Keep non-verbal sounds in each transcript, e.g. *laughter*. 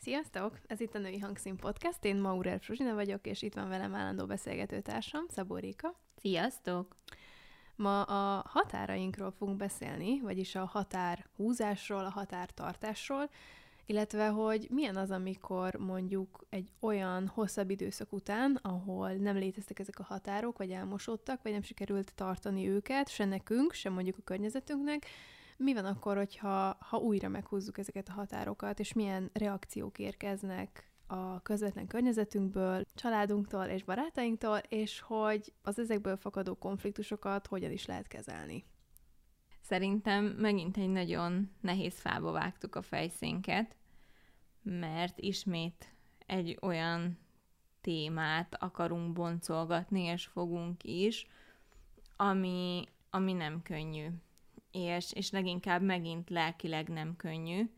Sziasztok! Ez itt a Női Hangszín Podcast, én Maurer Fruzsina vagyok, és itt van velem állandó beszélgetőtársam, Szabó Réka. Sziasztok! Ma a határainkról fogunk beszélni, vagyis a határ húzásról, a határtartásról, illetve hogy milyen az, amikor mondjuk egy olyan hosszabb időszak után, ahol nem léteztek ezek a határok, vagy elmosódtak, vagy nem sikerült tartani őket, se nekünk, se mondjuk a környezetünknek, mi van akkor, hogyha ha újra meghúzzuk ezeket a határokat, és milyen reakciók érkeznek a közvetlen környezetünkből, családunktól és barátainktól, és hogy az ezekből fakadó konfliktusokat hogyan is lehet kezelni. Szerintem megint egy nagyon nehéz fába vágtuk a fejszénket, mert ismét egy olyan témát akarunk boncolgatni, és fogunk is, ami, ami nem könnyű és, és leginkább megint lelkileg nem könnyű.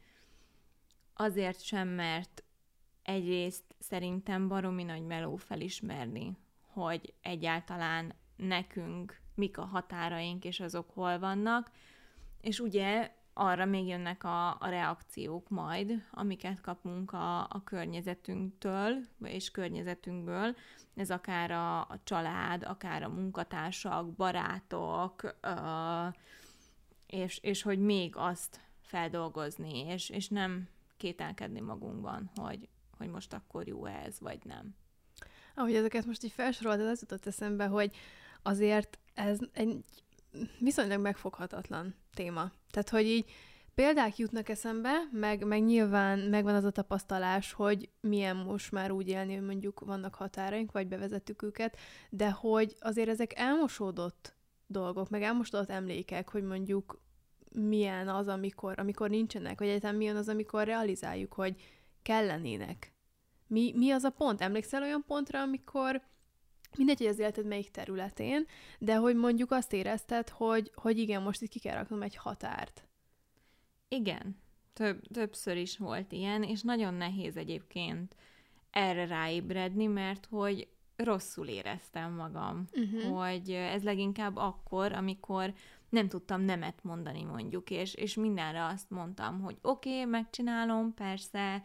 Azért sem, mert egyrészt szerintem baromi nagy meló felismerni, hogy egyáltalán nekünk mik a határaink, és azok hol vannak, és ugye arra még jönnek a, a reakciók majd, amiket kapunk a, a környezetünktől, és környezetünkből. Ez akár a, a család, akár a munkatársak, barátok, ö, és, és hogy még azt feldolgozni, és, és nem kételkedni magunkban, hogy, hogy most akkor jó ez, vagy nem. Ahogy ezeket most így felsoroltad, az jutott eszembe, hogy azért ez egy viszonylag megfoghatatlan téma. Tehát, hogy így példák jutnak eszembe, meg, meg nyilván megvan az a tapasztalás, hogy milyen most már úgy élni, hogy mondjuk vannak határaink, vagy bevezettük őket, de hogy azért ezek elmosódott dolgok, meg elmosodott emlékek, hogy mondjuk milyen az, amikor, amikor nincsenek, vagy egyáltalán milyen az, amikor realizáljuk, hogy kellenének. Mi, mi az a pont? Emlékszel olyan pontra, amikor mindegy, hogy az életed melyik területén, de hogy mondjuk azt érezted, hogy, hogy igen, most itt ki kell raknom egy határt. Igen, több, többször is volt ilyen, és nagyon nehéz egyébként erre ráébredni, mert hogy rosszul éreztem magam, uh-huh. hogy ez leginkább akkor, amikor nem tudtam nemet mondani mondjuk, és, és mindenre azt mondtam, hogy oké, okay, megcsinálom, persze,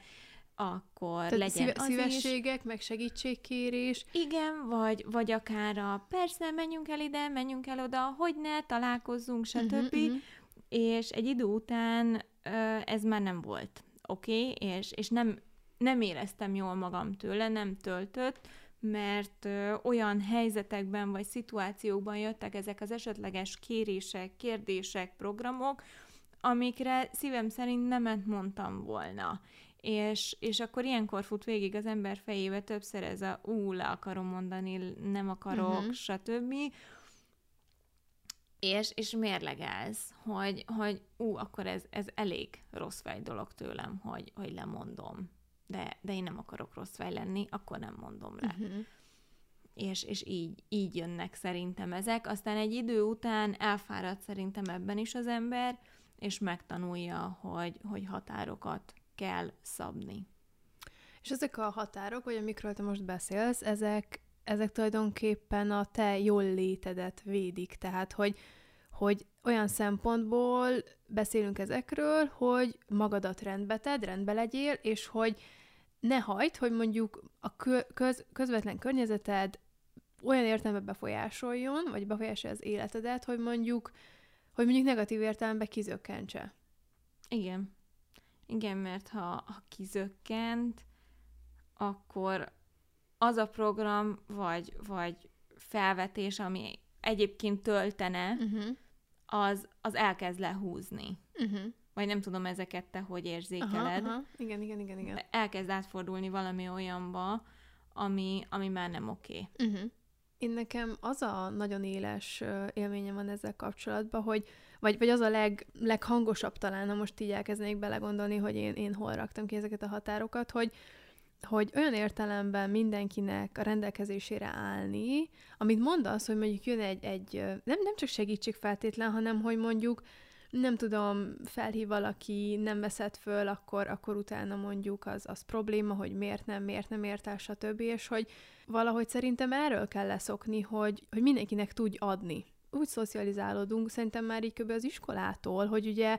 akkor Tehát legyen szíve, az szívességek, is. meg segítségkérés. Igen, vagy, vagy akár a persze, menjünk el ide, menjünk el oda, hogy ne, találkozzunk, stb. Uh-huh, uh-huh. És egy idő után ez már nem volt oké, okay? és, és nem, nem éreztem jól magam tőle, nem töltött, mert ö, olyan helyzetekben vagy szituációkban jöttek ezek az esetleges kérések, kérdések, programok, amikre szívem szerint nemet mondtam volna. És, és akkor ilyenkor fut végig az ember fejébe többször ez a ú, le akarom mondani, nem akarok, uh-huh. stb. És, és mérlegelsz, hogy, hogy ú, akkor ez, ez elég rossz fej dolog tőlem, hogy, hogy lemondom de, de én nem akarok rossz fej lenni, akkor nem mondom le. Uh-huh. És, és így, így jönnek szerintem ezek. Aztán egy idő után elfárad szerintem ebben is az ember, és megtanulja, hogy, hogy határokat kell szabni. És ezek a határok, vagy amikről te most beszélsz, ezek, ezek tulajdonképpen a te jól létedet védik. Tehát, hogy, hogy olyan szempontból beszélünk ezekről, hogy magadat rendbe tedd, rendbe legyél, és hogy ne hagyd, hogy mondjuk a köz, közvetlen környezeted olyan értelemben befolyásoljon, vagy befolyásolja az életedet, hogy mondjuk, hogy mondjuk negatív értelemben kizökkentse. Igen. Igen, mert ha, ha kizökkent, akkor az a program, vagy, vagy felvetés, ami egyébként töltene, uh-huh az, az elkezd lehúzni. Uh-huh. Vagy nem tudom, ezeket te hogy érzékeled. Aha, aha. Igen, igen, igen, igen. Elkezd átfordulni valami olyanba, ami, ami már nem oké. Okay. Uh-huh. Én nekem az a nagyon éles élményem van ezzel kapcsolatban, hogy, vagy, vagy az a leg, leghangosabb talán, ha most így elkezdenék belegondolni, hogy én, én hol raktam ki ezeket a határokat, hogy, hogy olyan értelemben mindenkinek a rendelkezésére állni, amit mondasz, hogy mondjuk jön egy, egy nem, nem csak segítség feltétlen, hanem hogy mondjuk nem tudom, felhív valaki, nem veszed föl, akkor, akkor utána mondjuk az, az probléma, hogy miért nem, miért nem értel, stb. És hogy valahogy szerintem erről kell leszokni, hogy, hogy mindenkinek tudj adni. Úgy szocializálódunk, szerintem már így kb. az iskolától, hogy ugye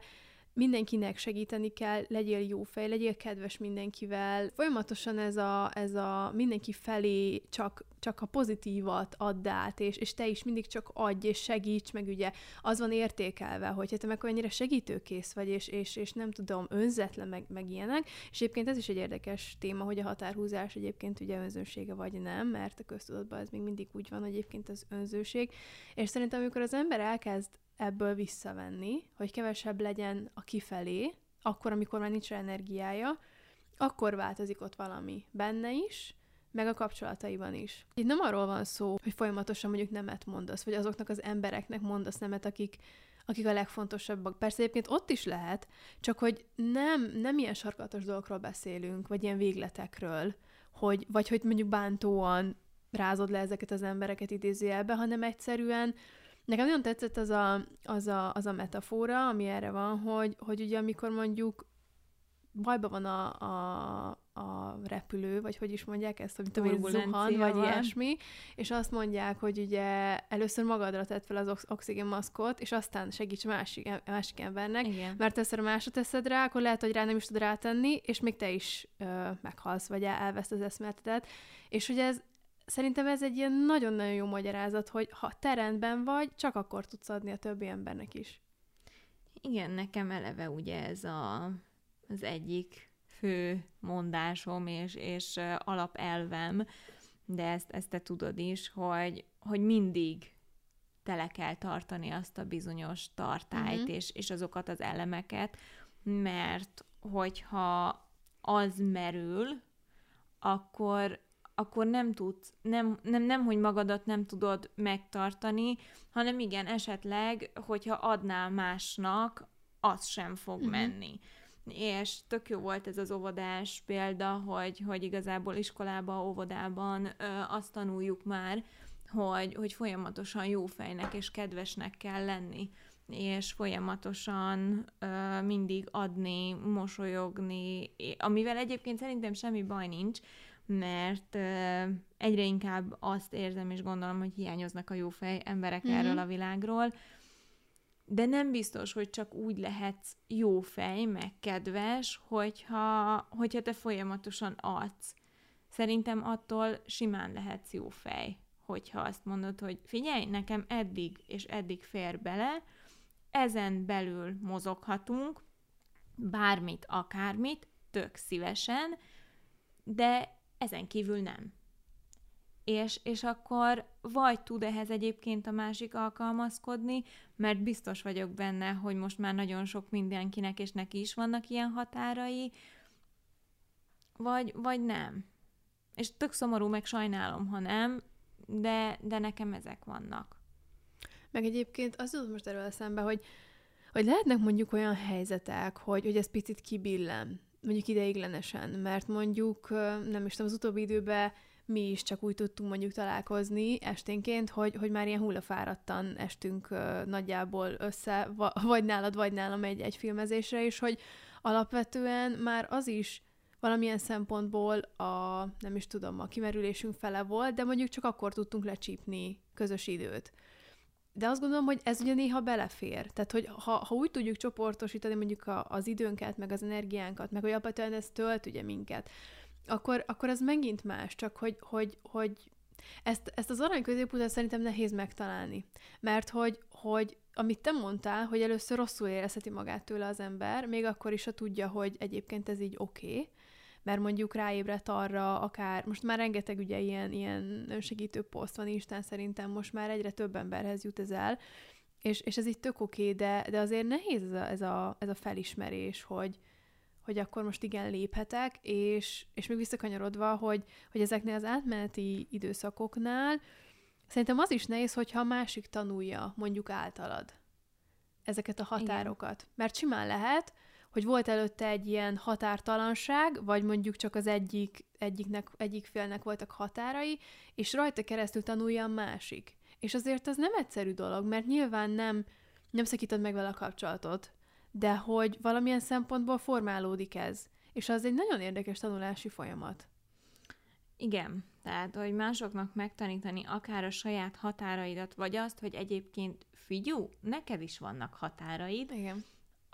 mindenkinek segíteni kell, legyél jó fej, legyél kedves mindenkivel. Folyamatosan ez a, ez a mindenki felé csak, csak a pozitívat add át, és, és te is mindig csak adj és segíts, meg ugye az van értékelve, hogy te meg mennyire segítőkész vagy, és, és, és nem tudom, önzetlen, meg, meg ilyenek. És egyébként ez is egy érdekes téma, hogy a határhúzás egyébként ugye önzősége vagy nem, mert a köztudatban ez még mindig úgy van, hogy egyébként az önzőség. És szerintem, amikor az ember elkezd ebből visszavenni, hogy kevesebb legyen a kifelé, akkor, amikor már nincs energiája, akkor változik ott valami benne is, meg a kapcsolataiban is. Itt nem arról van szó, hogy folyamatosan mondjuk nemet mondasz, vagy azoknak az embereknek mondasz nemet, akik, akik a legfontosabbak. Persze egyébként ott is lehet, csak hogy nem, nem ilyen sarkatos dolgokról beszélünk, vagy ilyen végletekről, hogy, vagy hogy mondjuk bántóan rázod le ezeket az embereket idézőjelbe, hanem egyszerűen Nekem nagyon tetszett az a, az a, az a metafora, ami erre van, hogy, hogy ugye amikor mondjuk bajban van a, a, a repülő, vagy hogy is mondják ezt, hogy tudom, zuhan, vagy van. ilyesmi, és azt mondják, hogy ugye először magadra tett fel az ox- oxigénmaszkot, és aztán segíts másik, másik embernek, Igen. mert a másra teszed rá, akkor lehet, hogy rá nem is tud rátenni, és még te is ö, meghalsz, vagy elveszt az eszméletedet. És hogy ez, szerintem ez egy ilyen nagyon-nagyon jó magyarázat, hogy ha te rendben vagy, csak akkor tudsz adni a többi embernek is. Igen, nekem eleve ugye ez a, az egyik fő mondásom és, és alapelvem, de ezt, ezt te tudod is, hogy, hogy mindig tele kell tartani azt a bizonyos tartályt, uh-huh. és, és azokat az elemeket, mert hogyha az merül, akkor akkor nem tudsz, nem, nem, nem, hogy magadat nem tudod megtartani, hanem igen, esetleg, hogyha adnál másnak, az sem fog uh-huh. menni. És tök jó volt ez az óvodás példa, hogy, hogy igazából iskolában, óvodában ö, azt tanuljuk már, hogy, hogy folyamatosan jó fejnek és kedvesnek kell lenni és folyamatosan ö, mindig adni, mosolyogni, amivel egyébként szerintem semmi baj nincs, mert egyre inkább azt érzem és gondolom, hogy hiányoznak a jófej emberek mm-hmm. erről a világról, de nem biztos, hogy csak úgy lehetsz jó fej, meg kedves, hogyha, hogyha te folyamatosan adsz. Szerintem attól simán lehetsz jó fej, hogyha azt mondod, hogy figyelj, nekem eddig és eddig fér bele, ezen belül mozoghatunk, bármit, akármit, tök szívesen, de ezen kívül nem. És, és akkor vagy tud ehhez egyébként a másik alkalmazkodni, mert biztos vagyok benne, hogy most már nagyon sok mindenkinek és neki is vannak ilyen határai, vagy, vagy nem. És tök szomorú, meg sajnálom, ha nem, de, de nekem ezek vannak. Meg egyébként az jutott most erről eszembe, hogy, hogy lehetnek mondjuk olyan helyzetek, hogy, hogy ez picit kibillen mondjuk ideiglenesen, mert mondjuk, nem is tudom, az utóbbi időben mi is csak úgy tudtunk mondjuk találkozni esténként, hogy, hogy már ilyen hullafáradtan estünk nagyjából össze, vagy nálad, vagy nálam egy, egy filmezésre, és hogy alapvetően már az is valamilyen szempontból a, nem is tudom, a kimerülésünk fele volt, de mondjuk csak akkor tudtunk lecsípni közös időt de azt gondolom, hogy ez ugye néha belefér. Tehát, hogy ha, ha úgy tudjuk csoportosítani mondjuk a, az időnket, meg az energiánkat, meg hogy alapvetően ez tölt ugye minket, akkor, akkor az megint más, csak hogy, hogy, hogy ezt, ezt az arany középutat szerintem nehéz megtalálni. Mert hogy, hogy amit te mondtál, hogy először rosszul érezheti magát tőle az ember, még akkor is, ha tudja, hogy egyébként ez így oké, okay, mert mondjuk ráébredt arra akár, most már rengeteg ugye ilyen, ilyen önsegítő poszt van Instán, szerintem most már egyre több emberhez jut ez el, és, és ez így tök oké, de, de azért nehéz ez a, ez a, ez a felismerés, hogy, hogy akkor most igen léphetek, és, és még visszakanyarodva, hogy, hogy ezeknél az átmeneti időszakoknál szerintem az is nehéz, hogyha a másik tanulja mondjuk általad ezeket a határokat. Igen. Mert simán lehet, hogy volt előtte egy ilyen határtalanság, vagy mondjuk csak az egyik, egyiknek, egyik félnek voltak határai, és rajta keresztül tanulja a másik. És azért az nem egyszerű dolog, mert nyilván nem, nem szakítod meg vele a kapcsolatot, de hogy valamilyen szempontból formálódik ez. És az egy nagyon érdekes tanulási folyamat. Igen, tehát, hogy másoknak megtanítani akár a saját határaidat, vagy azt, hogy egyébként figyú, neked is vannak határaid, Igen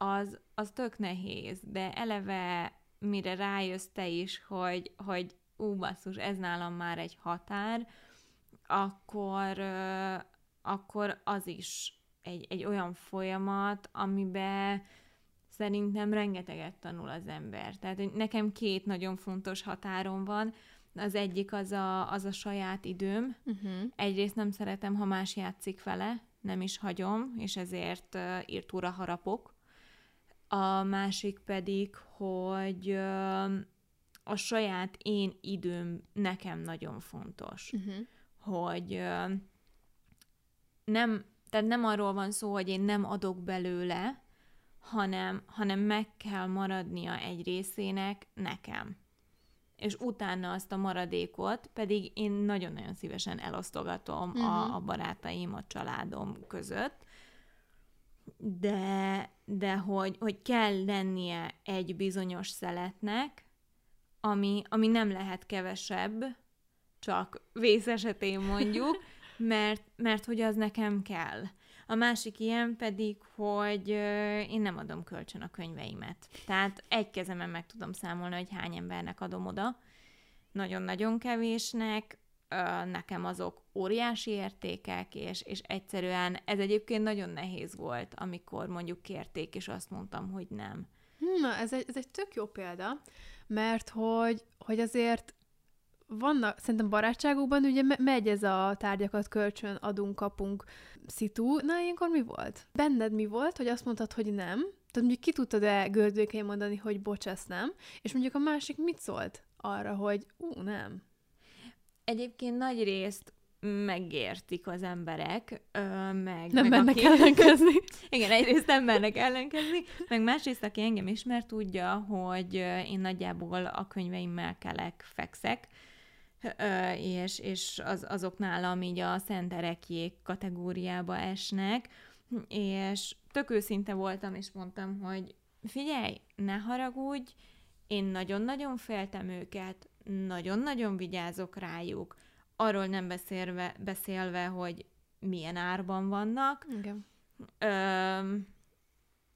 az, az tök nehéz, de eleve mire rájössz te is, hogy, hogy ú, basszus, ez nálam már egy határ, akkor, akkor az is egy, egy olyan folyamat, amiben szerintem rengeteget tanul az ember. Tehát nekem két nagyon fontos határom van. Az egyik az a, az a saját időm. Uh-huh. Egyrészt nem szeretem, ha más játszik vele, nem is hagyom, és ezért írtóra harapok. A másik pedig, hogy a saját én időm nekem nagyon fontos. Uh-huh. Hogy nem, tehát nem arról van szó, hogy én nem adok belőle, hanem, hanem meg kell maradnia egy részének nekem. És utána azt a maradékot pedig én nagyon-nagyon szívesen elosztogatom uh-huh. a, a barátaim, a családom között, de, de hogy, hogy kell lennie egy bizonyos szeletnek, ami, ami nem lehet kevesebb, csak vész esetén mondjuk, *laughs* mert, mert hogy az nekem kell. A másik ilyen pedig, hogy én nem adom kölcsön a könyveimet. Tehát egy kezemen meg tudom számolni, hogy hány embernek adom oda. Nagyon-nagyon kevésnek, nekem azok óriási értékek, és, és egyszerűen ez egyébként nagyon nehéz volt, amikor mondjuk kérték, és azt mondtam, hogy nem. Na, ez egy, ez egy tök jó példa, mert hogy, hogy azért vannak, szerintem barátságokban ugye megy ez a tárgyakat kölcsön adunk, kapunk szitu. Na, ilyenkor mi volt? Benned mi volt, hogy azt mondtad, hogy nem? Tehát mondjuk ki tudtad-e gördőkén mondani, hogy bocs, ezt nem? És mondjuk a másik mit szólt arra, hogy ú, nem? Egyébként nagy részt megértik az emberek, meg... Nem meg mennek aki... ellenkezni. *laughs* Igen, egyrészt nem mennek ellenkezni, meg másrészt, aki engem ismer, tudja, hogy én nagyjából a könyveimmel kelek, fekszek, és, és az, azok nálam így a Szent Erekjék kategóriába esnek, és tök őszinte voltam, és mondtam, hogy figyelj, ne haragudj, én nagyon-nagyon féltem őket, nagyon-nagyon vigyázok rájuk, arról nem beszélve, beszélve hogy milyen árban vannak. Igen. Ö,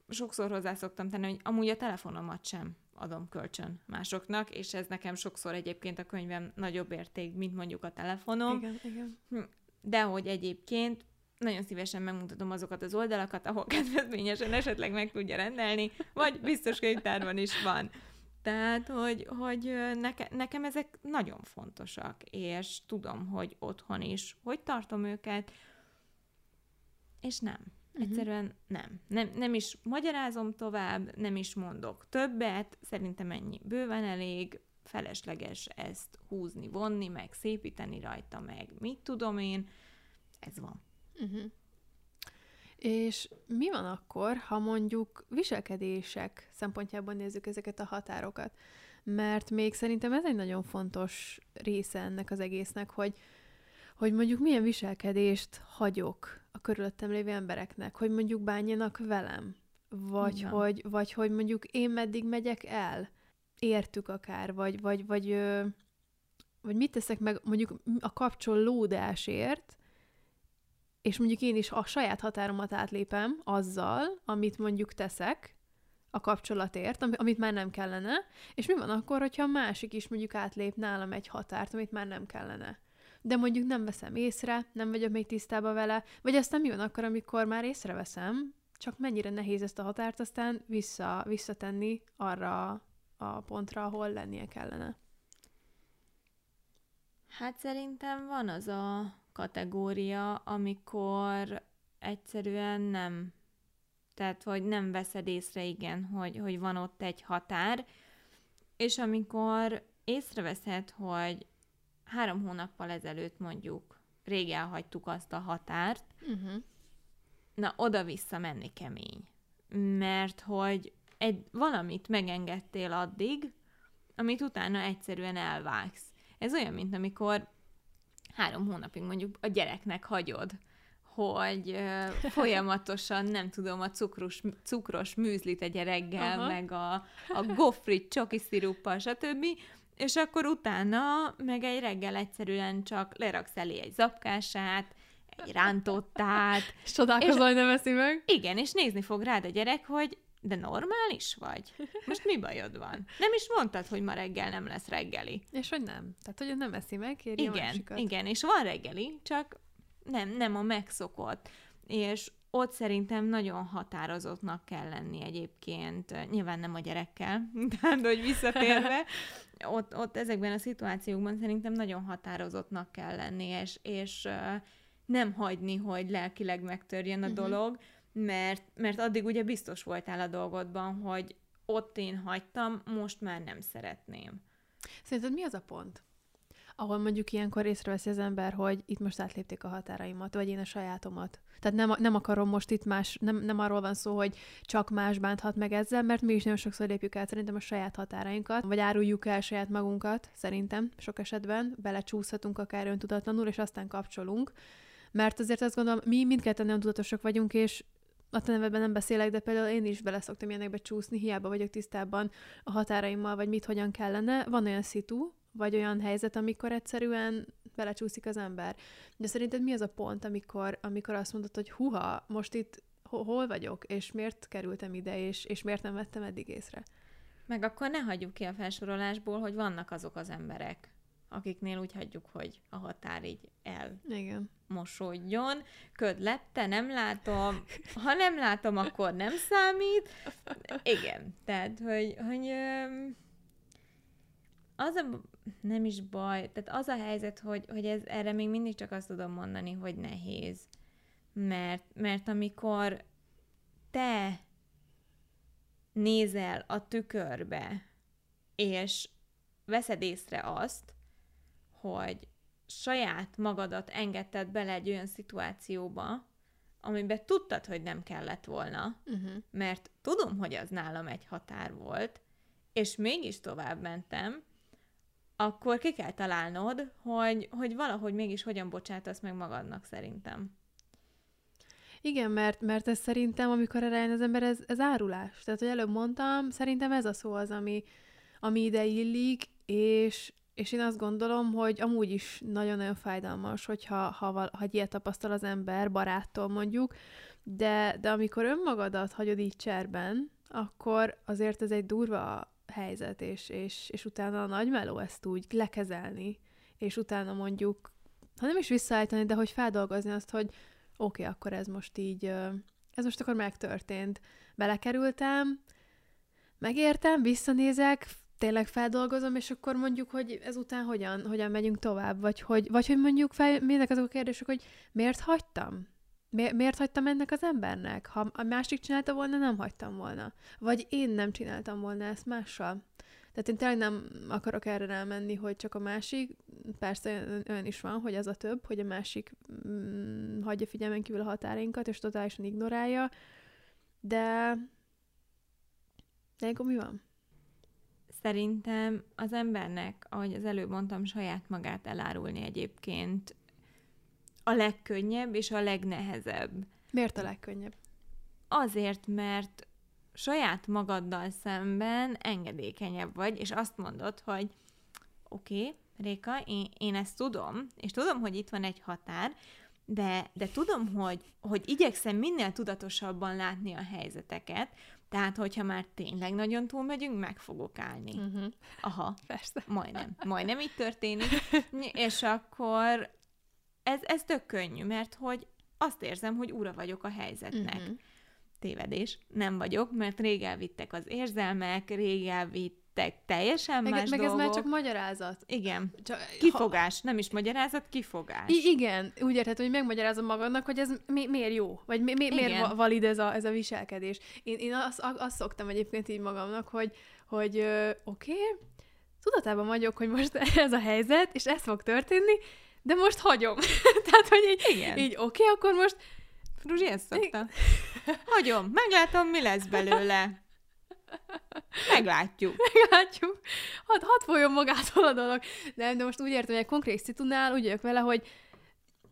sokszor hozzá szoktam tenni, hogy amúgy a telefonomat sem adom kölcsön másoknak, és ez nekem sokszor egyébként a könyvem nagyobb érték, mint mondjuk a telefonom. Igen, igen. Hm, de hogy egyébként nagyon szívesen megmutatom azokat az oldalakat, ahol kedvezményesen esetleg meg tudja rendelni, vagy biztos könyvtárban is van. Tehát, hogy, hogy neke, nekem ezek nagyon fontosak, és tudom, hogy otthon is, hogy tartom őket, és nem. Uh-huh. Egyszerűen nem. nem. Nem is magyarázom tovább, nem is mondok többet, szerintem ennyi bőven elég, felesleges ezt húzni, vonni, meg szépíteni rajta, meg mit tudom én, ez van. Uh-huh. És mi van akkor, ha mondjuk viselkedések szempontjából nézzük ezeket a határokat? Mert még szerintem ez egy nagyon fontos része ennek az egésznek, hogy, hogy mondjuk milyen viselkedést hagyok a körülöttem lévő embereknek, hogy mondjuk bánjanak velem, vagy, hogy, vagy hogy mondjuk én meddig megyek el, értük akár, vagy, vagy, vagy, vagy mit teszek meg mondjuk a kapcsolódásért, és mondjuk én is a saját határomat átlépem azzal, amit mondjuk teszek a kapcsolatért, amit már nem kellene, és mi van akkor, hogyha a másik is mondjuk átlép nálam egy határt, amit már nem kellene. De mondjuk nem veszem észre, nem vagyok még tisztában vele, vagy aztán mi van akkor, amikor már észreveszem, csak mennyire nehéz ezt a határt aztán vissza, visszatenni arra a pontra, ahol lennie kellene. Hát szerintem van az a kategória, amikor egyszerűen nem, tehát hogy nem veszed észre, igen, hogy, hogy van ott egy határ, és amikor észreveszed, hogy három hónappal ezelőtt mondjuk rég elhagytuk azt a határt, uh-huh. na oda-vissza menni kemény. Mert hogy egy, valamit megengedtél addig, amit utána egyszerűen elvágsz. Ez olyan, mint amikor három hónapig mondjuk a gyereknek hagyod, hogy *laughs* folyamatosan, nem tudom, a cukros, cukros műzlit egy reggel, Aha. meg a, a gofrit, csoki sziruppal, stb., és akkor utána meg egy reggel egyszerűen csak leraksz elé egy zapkását, egy rántottát. *laughs* és csodálkozol, hogy nem eszi meg. Igen, és nézni fog rád a gyerek, hogy de normális vagy? Most mi bajod van? Nem is mondtad, hogy ma reggel nem lesz reggeli. És hogy nem. Tehát, hogy nem eszi meg, kéri igen, a másikat. igen, és van reggeli, csak nem, nem a megszokott. És ott szerintem nagyon határozottnak kell lenni egyébként, nyilván nem a gyerekkel, *laughs* tehát hogy visszatérve, ott, ott ezekben a szituációkban szerintem nagyon határozottnak kell lenni, és, és nem hagyni, hogy lelkileg megtörjön a uh-huh. dolog, mert, mert addig ugye biztos voltál a dolgodban, hogy ott én hagytam, most már nem szeretném. Szerinted mi az a pont? ahol mondjuk ilyenkor észreveszi az ember, hogy itt most átlépték a határaimat, vagy én a sajátomat. Tehát nem, nem akarom most itt más, nem, nem arról van szó, hogy csak más bánthat meg ezzel, mert mi is nagyon sokszor lépjük át szerintem a saját határainkat, vagy áruljuk el saját magunkat, szerintem sok esetben, belecsúszhatunk akár öntudatlanul, és aztán kapcsolunk. Mert azért azt gondolom, mi mindketten nagyon tudatosak vagyunk, és a te nevedben nem beszélek, de például én is bele szoktam ilyenekbe csúszni, hiába vagyok tisztában a határaimmal, vagy mit hogyan kellene. Van olyan szitu, vagy olyan helyzet, amikor egyszerűen belecsúszik az ember. De szerinted mi az a pont, amikor, amikor azt mondod, hogy huha, most itt hol vagyok, és miért kerültem ide, és, és miért nem vettem eddig észre? Meg akkor ne hagyjuk ki a felsorolásból, hogy vannak azok az emberek, akiknél úgy hagyjuk, hogy a határ így el Igen. mosódjon. Köd lette, nem látom. Ha nem látom, akkor nem számít. Igen, tehát, hogy, hogy az a nem is baj, tehát az a helyzet, hogy, hogy ez, erre még mindig csak azt tudom mondani, hogy nehéz. Mert, mert amikor te nézel a tükörbe, és veszed észre azt, hogy saját magadat engedted bele egy olyan szituációba, amiben tudtad, hogy nem kellett volna, uh-huh. mert tudom, hogy az nálam egy határ volt, és mégis tovább mentem, akkor ki kell találnod, hogy, hogy valahogy mégis hogyan bocsátasz meg magadnak szerintem. Igen, mert, mert ez szerintem, amikor erre az ember, ez, ez árulás. Tehát, hogy előbb mondtam, szerintem ez a szó az, ami, ami ide illik, és, és én azt gondolom, hogy amúgy is nagyon-nagyon fájdalmas, hogyha ha, ha, ha ilyet tapasztal az ember, baráttól mondjuk, de, de amikor önmagadat hagyod így cserben, akkor azért ez egy durva helyzet, és, és, és utána a nagy meló ezt úgy lekezelni, és utána mondjuk, ha nem is visszaállítani, de hogy feldolgozni azt, hogy oké, okay, akkor ez most így, ez most akkor megtörtént. Belekerültem, megértem, visszanézek, tényleg feldolgozom, és akkor mondjuk, hogy ezután hogyan, hogyan megyünk tovább, vagy hogy, vagy hogy mondjuk fel, mindek azok a kérdések, hogy miért hagytam? Mi- miért hagytam ennek az embernek? Ha a másik csinálta volna, nem hagytam volna. Vagy én nem csináltam volna ezt mással. Tehát én tényleg nem akarok erre rámenni, hogy csak a másik, persze olyan is van, hogy az a több, hogy a másik mm, hagyja figyelmen kívül a határainkat, és totálisan ignorálja, de de akkor mi van? Szerintem az embernek, ahogy az előbb mondtam, saját magát elárulni egyébként a legkönnyebb és a legnehezebb. Miért a legkönnyebb? Azért, mert saját magaddal szemben engedékenyebb vagy, és azt mondod, hogy oké, okay, Réka, én, én ezt tudom, és tudom, hogy itt van egy határ, de, de tudom, hogy, hogy igyekszem minél tudatosabban látni a helyzeteket, tehát, hogyha már tényleg nagyon túlmegyünk, meg fogok állni. Uh-huh. Aha. Persze. Majdnem. Majdnem így történik. *laughs* és akkor ez, ez tök könnyű, mert hogy azt érzem, hogy ura vagyok a helyzetnek. Uh-huh. Tévedés. Nem vagyok, mert rég elvittek az érzelmek, rég elvittek teljesen meg, más meg dolgok. ez már csak magyarázat. Igen. Csak, kifogás. Ha... Nem is magyarázat, kifogás. I- igen. Úgy érthető, hogy megmagyarázom magadnak, hogy ez mi- miért jó, vagy mi- mi- miért valid ez a, ez a viselkedés. Én, én azt, azt szoktam egyébként így magamnak, hogy, hogy oké, okay, tudatában vagyok, hogy most *laughs* ez a helyzet, és ez fog történni, de most hagyom. *laughs* Tehát, hogy így, Igen. így oké, okay, akkor most... Ruzsi ezt szokta. Hagyom, meglátom, mi lesz belőle. *laughs* Meglátjuk. Meglátjuk. Hadd had folyjon magától a dolog. De, de most úgy értem, hogy egy konkrét szitunál úgy vagyok vele, hogy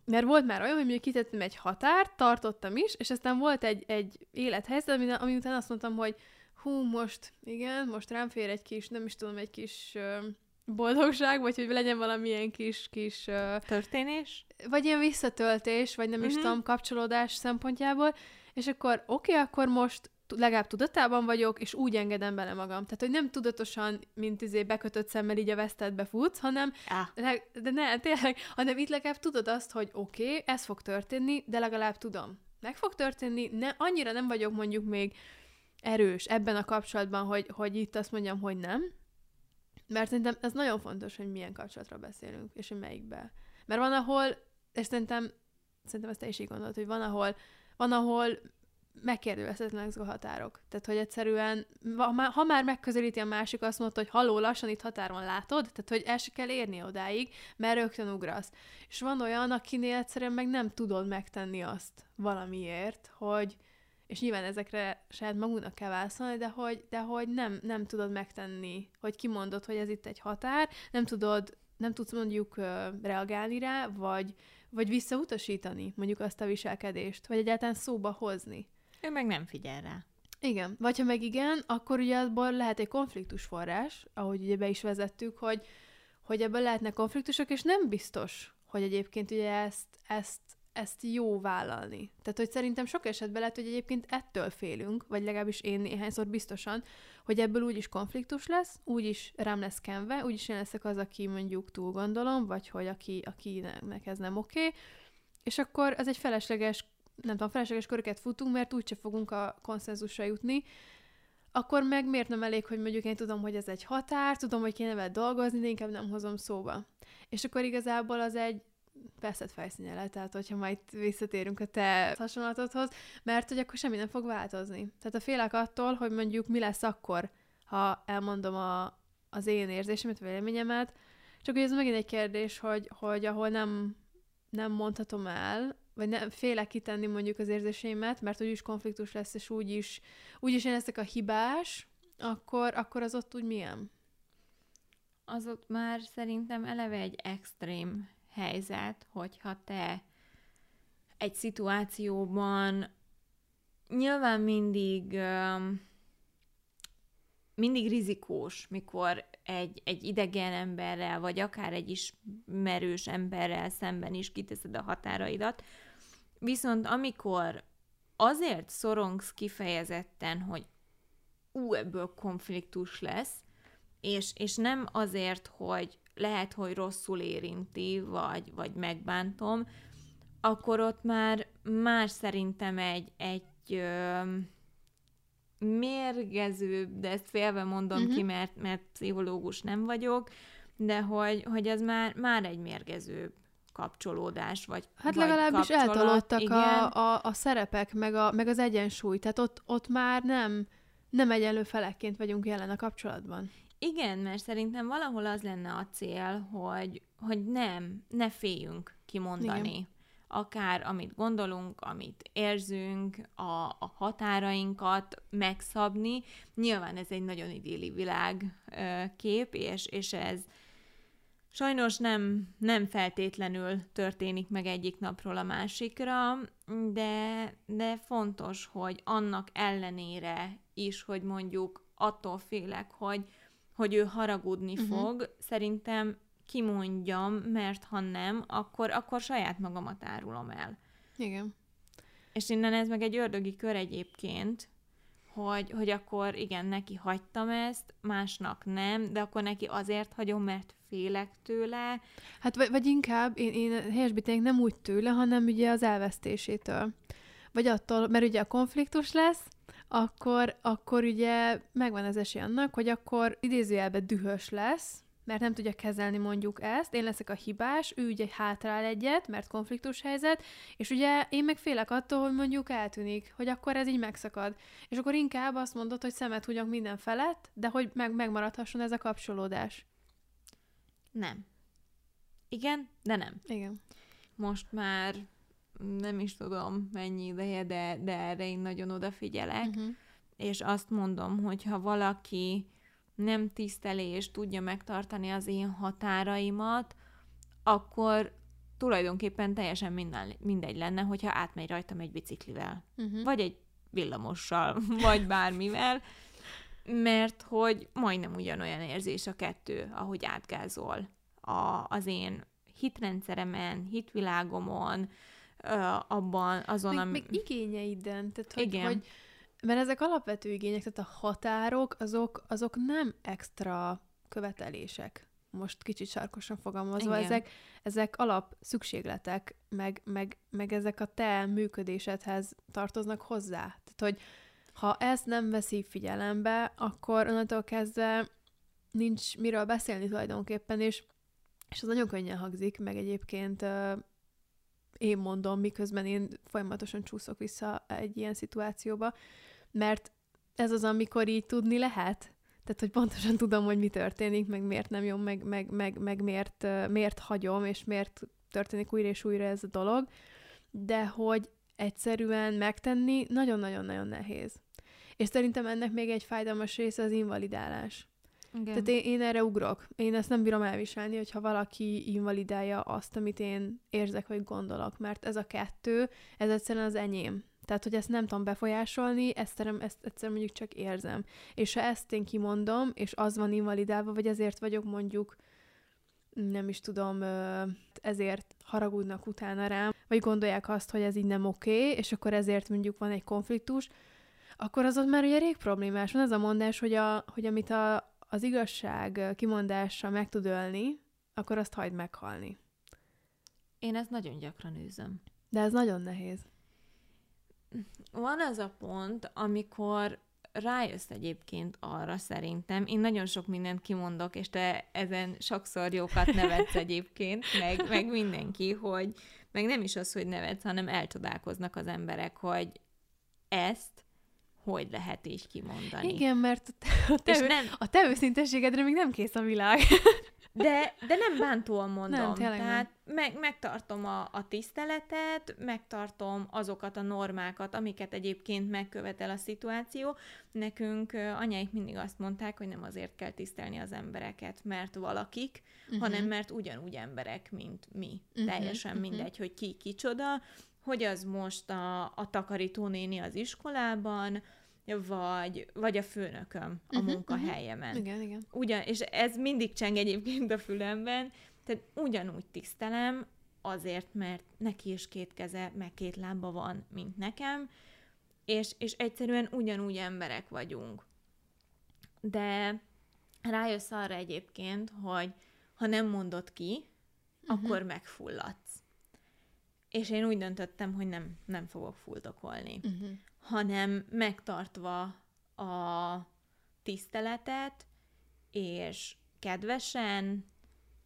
mert volt már olyan, hogy mondjuk kitettem egy határt, tartottam is, és aztán volt egy, egy élethelyzet, ami, ami után azt mondtam, hogy hú, most, igen, most rám fér egy kis, nem is tudom, egy kis uh, boldogság, vagy hogy legyen valamilyen kis, kis... Uh, Történés? Vagy ilyen visszatöltés, vagy nem uh-huh. is mhm. tudom, kapcsolódás szempontjából, és akkor oké, okay, akkor most legalább tudatában vagyok, és úgy engedem bele magam. Tehát, hogy nem tudatosan, mint izé bekötött szemmel így a vesztedbe futsz, hanem, Ah. le, de ne, tényleg, hanem itt legalább tudod azt, hogy oké, okay, ez fog történni, de legalább tudom. Meg fog történni, ne, annyira nem vagyok mondjuk még erős ebben a kapcsolatban, hogy, hogy itt azt mondjam, hogy nem, mert szerintem ez nagyon fontos, hogy milyen kapcsolatról beszélünk, és hogy melyikbe. Mert van, ahol, és szerintem, szerintem ezt te is így gondolod, hogy van, ahol, van, ahol megkérdőjelezhetetlenek ezek a határok. Tehát, hogy egyszerűen, ha már, megközelíti a másik, azt mondta, hogy haló, lassan itt határon látod, tehát, hogy el se kell érni odáig, mert rögtön ugrasz. És van olyan, akinél egyszerűen meg nem tudod megtenni azt valamiért, hogy, és nyilván ezekre saját magunknak kell válaszolni, de hogy, de hogy nem, nem tudod megtenni, hogy kimondod, hogy ez itt egy határ, nem tudod, nem tudsz mondjuk reagálni rá, vagy, vagy visszautasítani mondjuk azt a viselkedést, vagy egyáltalán szóba hozni. Ő meg nem figyel rá. Igen, vagy ha meg igen, akkor ugye abból lehet egy konfliktus forrás, ahogy ugye be is vezettük, hogy, hogy ebből lehetnek konfliktusok, és nem biztos, hogy egyébként ugye ezt, ezt, ezt jó vállalni. Tehát, hogy szerintem sok esetben lehet, hogy egyébként ettől félünk, vagy legalábbis én néhányszor biztosan, hogy ebből úgyis konfliktus lesz, úgyis rám lesz kenve, úgyis én leszek az, aki mondjuk túl gondolom, vagy hogy aki, akinek ez nem oké, okay, és akkor ez egy felesleges nem tudom, felesleges köröket futunk, mert úgyse fogunk a konszenzusra jutni, akkor meg miért nem elég, hogy mondjuk én tudom, hogy ez egy határ, tudom, hogy kéne vele dolgozni, de inkább nem hozom szóba. És akkor igazából az egy veszett fejszínjelet, tehát hogyha majd visszatérünk a te hasonlatodhoz, mert hogy akkor semmi nem fog változni. Tehát a félek attól, hogy mondjuk mi lesz akkor, ha elmondom a, az én érzésemet, véleményemet, csak ugye ez megint egy kérdés, hogy, hogy ahol nem, nem mondhatom el, vagy nem félek kitenni mondjuk az érzéseimet, mert úgyis konfliktus lesz, és úgyis, úgyis én leszek a hibás, akkor, akkor az ott úgy milyen? Az ott már szerintem eleve egy extrém helyzet, hogyha te egy szituációban nyilván mindig mindig rizikós, mikor egy, egy idegen emberrel, vagy akár egy ismerős emberrel szemben is kiteszed a határaidat. Viszont amikor azért szorongsz kifejezetten, hogy ú, ebből konfliktus lesz, és, és nem azért, hogy lehet, hogy rosszul érinti, vagy, vagy megbántom, akkor ott már más szerintem egy, egy ö, mérgezőbb, de ezt félve mondom uh-huh. ki, mert, mert pszichológus nem vagyok, de hogy, hogy ez már, már egy mérgezőbb kapcsolódás, vagy Hát vagy legalábbis kapcsolat, eltolódtak igen. a, a, a szerepek, meg, a, meg az egyensúly. Tehát ott, ott már nem, nem egyenlő felekként vagyunk jelen a kapcsolatban. Igen, mert szerintem valahol az lenne a cél, hogy, hogy nem, ne féljünk kimondani. Igen. Akár amit gondolunk, amit érzünk, a, a határainkat megszabni. Nyilván ez egy nagyon idilli világ ö, kép, és, és ez sajnos nem, nem feltétlenül történik meg egyik napról a másikra, de, de fontos, hogy annak ellenére is, hogy mondjuk attól félek, hogy, hogy ő haragudni uh-huh. fog, szerintem kimondjam, mert ha nem, akkor, akkor saját magamat árulom el. Igen. És innen ez meg egy ördögi kör egyébként, hogy, hogy akkor igen, neki hagytam ezt, másnak nem, de akkor neki azért hagyom, mert félek tőle. Hát vagy, vagy inkább én, én helyesbítenék nem úgy tőle, hanem ugye az elvesztésétől. Vagy attól, mert ugye a konfliktus lesz, akkor, akkor ugye megvan az esély annak, hogy akkor idézőjelben dühös lesz, mert nem tudja kezelni mondjuk ezt, én leszek a hibás, ő ugye hátrál egyet, mert konfliktus helyzet, és ugye én meg félek attól, hogy mondjuk eltűnik, hogy akkor ez így megszakad. És akkor inkább azt mondod, hogy szemet húgyak minden felett, de hogy meg, megmaradhasson ez a kapcsolódás. Nem. Igen, de nem. Igen. Most már nem is tudom mennyi ideje, de, de erre én nagyon odafigyelek, Uh-huh. és azt mondom, hogy ha valaki nem tiszteli és tudja megtartani az én határaimat, akkor tulajdonképpen teljesen minden, mindegy lenne, hogyha átmegy rajtam egy biciklivel, Uh-huh. vagy egy villamossal, *laughs* vagy bármivel, mert hogy majdnem ugyanolyan érzés a kettő, ahogy átgázol a, az én hitrendszeremen, hitvilágomon, abban, azon, Még, am... még igényeiden, tehát hogy, Igen. hogy mert ezek alapvető igények, tehát a határok, azok, azok nem extra követelések. Most kicsit sarkosan fogalmazva, Igen. ezek, ezek alap szükségletek, meg, meg, meg ezek a te működésedhez tartoznak hozzá. Tehát, hogy ha ezt nem veszi figyelembe, akkor onnantól kezdve nincs miről beszélni tulajdonképpen, és, és az nagyon könnyen hangzik, meg egyébként én mondom, miközben én folyamatosan csúszok vissza egy ilyen szituációba, mert ez az, amikor így tudni lehet. Tehát, hogy pontosan tudom, hogy mi történik, meg miért nem jó, meg, meg, meg, meg miért, miért hagyom, és miért történik újra és újra ez a dolog, de hogy egyszerűen megtenni nagyon-nagyon-nagyon nehéz. És szerintem ennek még egy fájdalmas része az invalidálás. Igen. Tehát én, én erre ugrok. Én ezt nem bírom elviselni, hogyha valaki invalidálja azt, amit én érzek vagy gondolok, mert ez a kettő, ez egyszerűen az enyém. Tehát, hogy ezt nem tudom befolyásolni, ezt, terem, ezt egyszerűen mondjuk csak érzem. És ha ezt én kimondom, és az van invalidálva, vagy ezért vagyok mondjuk, nem is tudom, ezért haragudnak utána rám, vagy gondolják azt, hogy ez így nem oké, és akkor ezért mondjuk van egy konfliktus, akkor az ott már ugye rég problémás. Van az a mondás, hogy, a, hogy amit a, az igazság kimondása meg tud ölni, akkor azt hagyd meghalni. Én ezt nagyon gyakran őzöm. De ez nagyon nehéz. Van az a pont, amikor rájössz egyébként arra szerintem, én nagyon sok mindent kimondok, és te ezen sokszor jókat nevetsz egyébként, meg, meg mindenki, hogy meg nem is az, hogy nevetsz, hanem elcsodálkoznak az emberek, hogy ezt hogy lehet így kimondani. Igen, mert a te, a te, És nem, a te őszintességedre még nem kész a világ. *laughs* De, de nem bántóan mondom. Nem, tényleg nem. Tehát meg, megtartom a, a tiszteletet, megtartom azokat a normákat, amiket egyébként megkövetel a szituáció. Nekünk anyáik mindig azt mondták, hogy nem azért kell tisztelni az embereket, mert valakik, uh-huh. hanem mert ugyanúgy emberek, mint mi. Uh-huh. Teljesen mhm. mindegy, hogy ki kicsoda, hogy az most a, a takarítónéni az iskolában, vagy, vagy a főnököm a uh-huh, munkahelyemen. Igen, igen. Ugyan, és ez mindig cseng egyébként a fülemben, tehát ugyanúgy tisztelem, azért, mert neki is két keze, meg két lába van, mint nekem, és, és egyszerűen ugyanúgy emberek vagyunk. De rájössz arra egyébként, hogy ha nem mondod ki, uh-huh. akkor megfulladsz. És én úgy döntöttem, hogy nem, nem fogok fuldokolni Uh-huh. hanem megtartva a tiszteletet, és kedvesen,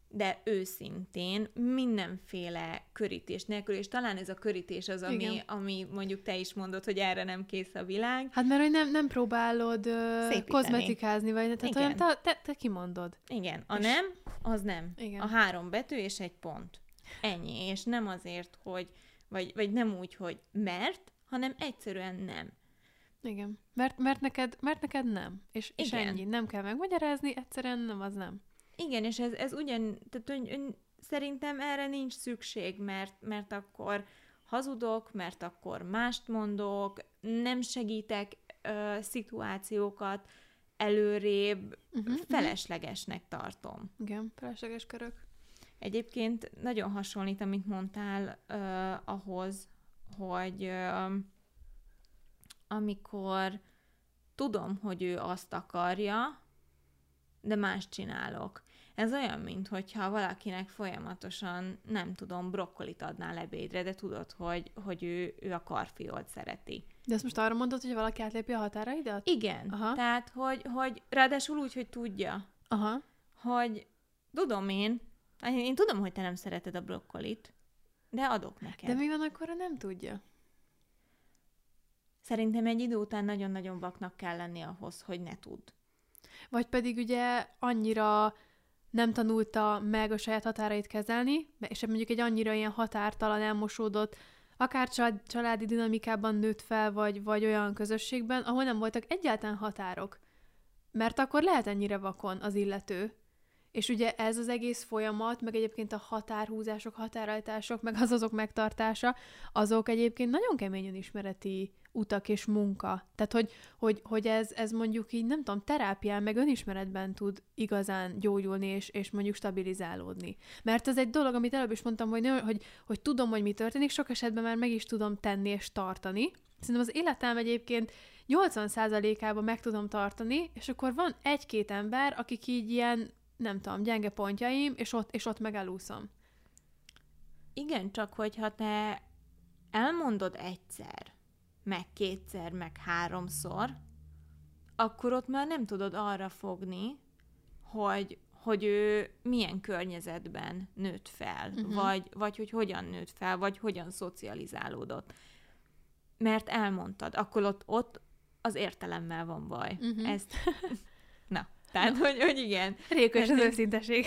de őszintén, mindenféle körítés nélkül, és talán ez a körítés az, ami, Igen. ami mondjuk te is mondod, hogy erre nem kész a világ. Hát mert hogy nem, nem próbálod Szépíteni. kozmetikázni, vagy tehát olyan, te, te, te kimondod. Igen, a És- nem, az nem. Igen. A három betű és egy pont. Ennyi, és nem azért, hogy, vagy, vagy nem úgy, hogy mert, hanem egyszerűen nem. Igen. Mert, mert, neked, mert neked nem. És, és Igen. ennyi. Nem kell megmagyarázni, egyszerűen nem, az nem. Igen, és ez, ez ugyan, tehát ön, ön, szerintem erre nincs szükség, mert, mert akkor hazudok, mert akkor mást mondok, nem segítek ö, szituációkat előrébb, Uh-huh. feleslegesnek tartom. Igen, felesleges körök. Egyébként nagyon hasonlít, amit mondtál ö, ahhoz, hogy ö, amikor tudom, hogy ő azt akarja, de más csinálok. Ez olyan, mint hogyha valakinek folyamatosan, nem tudom, brokkolit adnál ebédre, de tudod, hogy, hogy ő, ő a karfiolt szereti. De ezt most arra mondod, hogy valaki átlépi a határaidat? Igen, Aha. tehát, hogy, hogy ráadásul úgy, hogy tudja, Aha. hogy tudom én, én, tudom, hogy te nem szereted a brokkolit, de adok neked. De mi van akkor, ha nem tudja? Szerintem egy idő után nagyon-nagyon vaknak kell lenni ahhoz, hogy ne tud. Vagy pedig ugye annyira nem tanulta meg a saját határait kezelni, és mondjuk egy annyira ilyen határtalan, elmosódott, akár család, családi dinamikában nőtt fel, vagy, vagy olyan közösségben, ahol nem voltak egyáltalán határok. Mert akkor lehet ennyire vakon az illető. És ugye ez az egész folyamat, meg egyébként a határhúzások, határajtások, meg az azok megtartása, azok egyébként nagyon kemény önismereti utak és munka. Tehát, hogy, hogy, hogy ez, ez mondjuk így, nem tudom, terápián, meg önismeretben tud igazán gyógyulni, és, és mondjuk stabilizálódni. Mert ez egy dolog, amit előbb is mondtam, hogy, hogy, hogy tudom, hogy mi történik, sok esetben már meg is tudom tenni és tartani. Szerintem az életem egyébként 80%-ában meg tudom tartani, és akkor van egy-két ember, akik így ilyen, nem tudom, gyenge pontjaim, és ott, és ott megelúszom. Igen, csak hogyha te elmondod egyszer, meg kétszer, meg háromszor, akkor ott már nem tudod arra fogni, hogy, hogy ő milyen környezetben nőtt fel, uh-huh. vagy, vagy hogy hogyan nőtt fel, vagy hogyan szocializálódott. Mert elmondtad, akkor ott, ott az értelemmel van baj. Uh-huh. Ezt, *laughs* tehát, hogy, hogy igen. Rékos az őszinteség.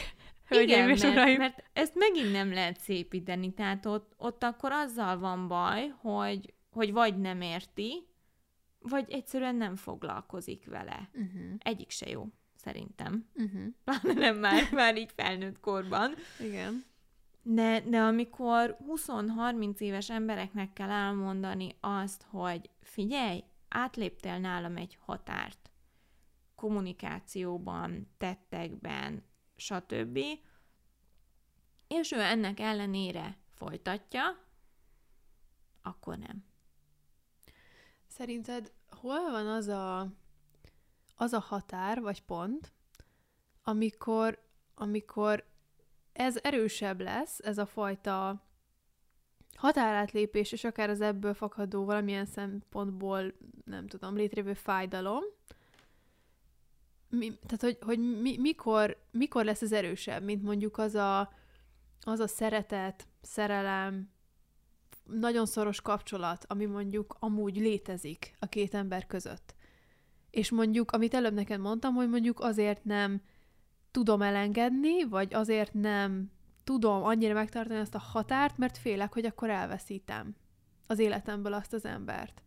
Igen, és mert, mert ezt megint nem lehet szépíteni, tehát ott, ott akkor azzal van baj, hogy, hogy vagy nem érti, vagy egyszerűen nem foglalkozik vele. Uh-huh. Egyik se jó, szerintem. *laughs* Uh-huh. Pláne nem már, már így felnőtt korban. Igen. De, de amikor 20-30 éves embereknek kell elmondani azt, hogy figyelj, átléptél nálam egy határt, kommunikációban, tettekben, stb., és ő ennek ellenére folytatja, akkor nem. Szerinted hol van az a, az a határ vagy pont, amikor, amikor ez erősebb lesz, ez a fajta határátlépés, és akár az ebből fakadó valamilyen szempontból, nem tudom, létrejövő fájdalom, mi, tehát, hogy, hogy mi, mikor, mikor lesz ez erősebb, mint mondjuk az a, az a szeretet, szerelem, nagyon szoros kapcsolat, ami mondjuk amúgy létezik a két ember között. És mondjuk, amit előbb neked mondtam, hogy mondjuk azért nem tudom elengedni, vagy azért nem tudom annyira megtartani azt a határt, mert félek, hogy akkor elveszítem az életemből azt az embert.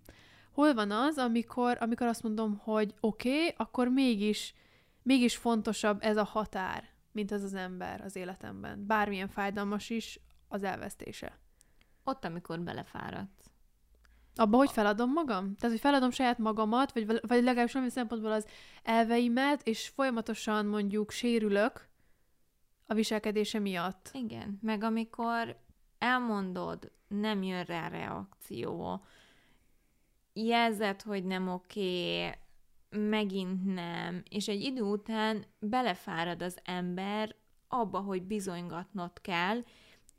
Hol van az, amikor, amikor azt mondom, hogy oké, okay, akkor mégis, mégis fontosabb ez a határ, mint ez az ember az életemben. Bármilyen fájdalmas is az elvesztése. Ott, amikor belefáradsz. Abba, hogy feladom magam? Tehát, hogy feladom saját magamat, vagy, vagy legalábbis valami szempontból az elveimet, és folyamatosan mondjuk sérülök a viselkedése miatt. Igen, meg amikor elmondod, nem jön rá reakció, jelzed, hogy nem oké, megint nem, és egy idő után belefárad az ember abba, hogy bizonygatnod kell,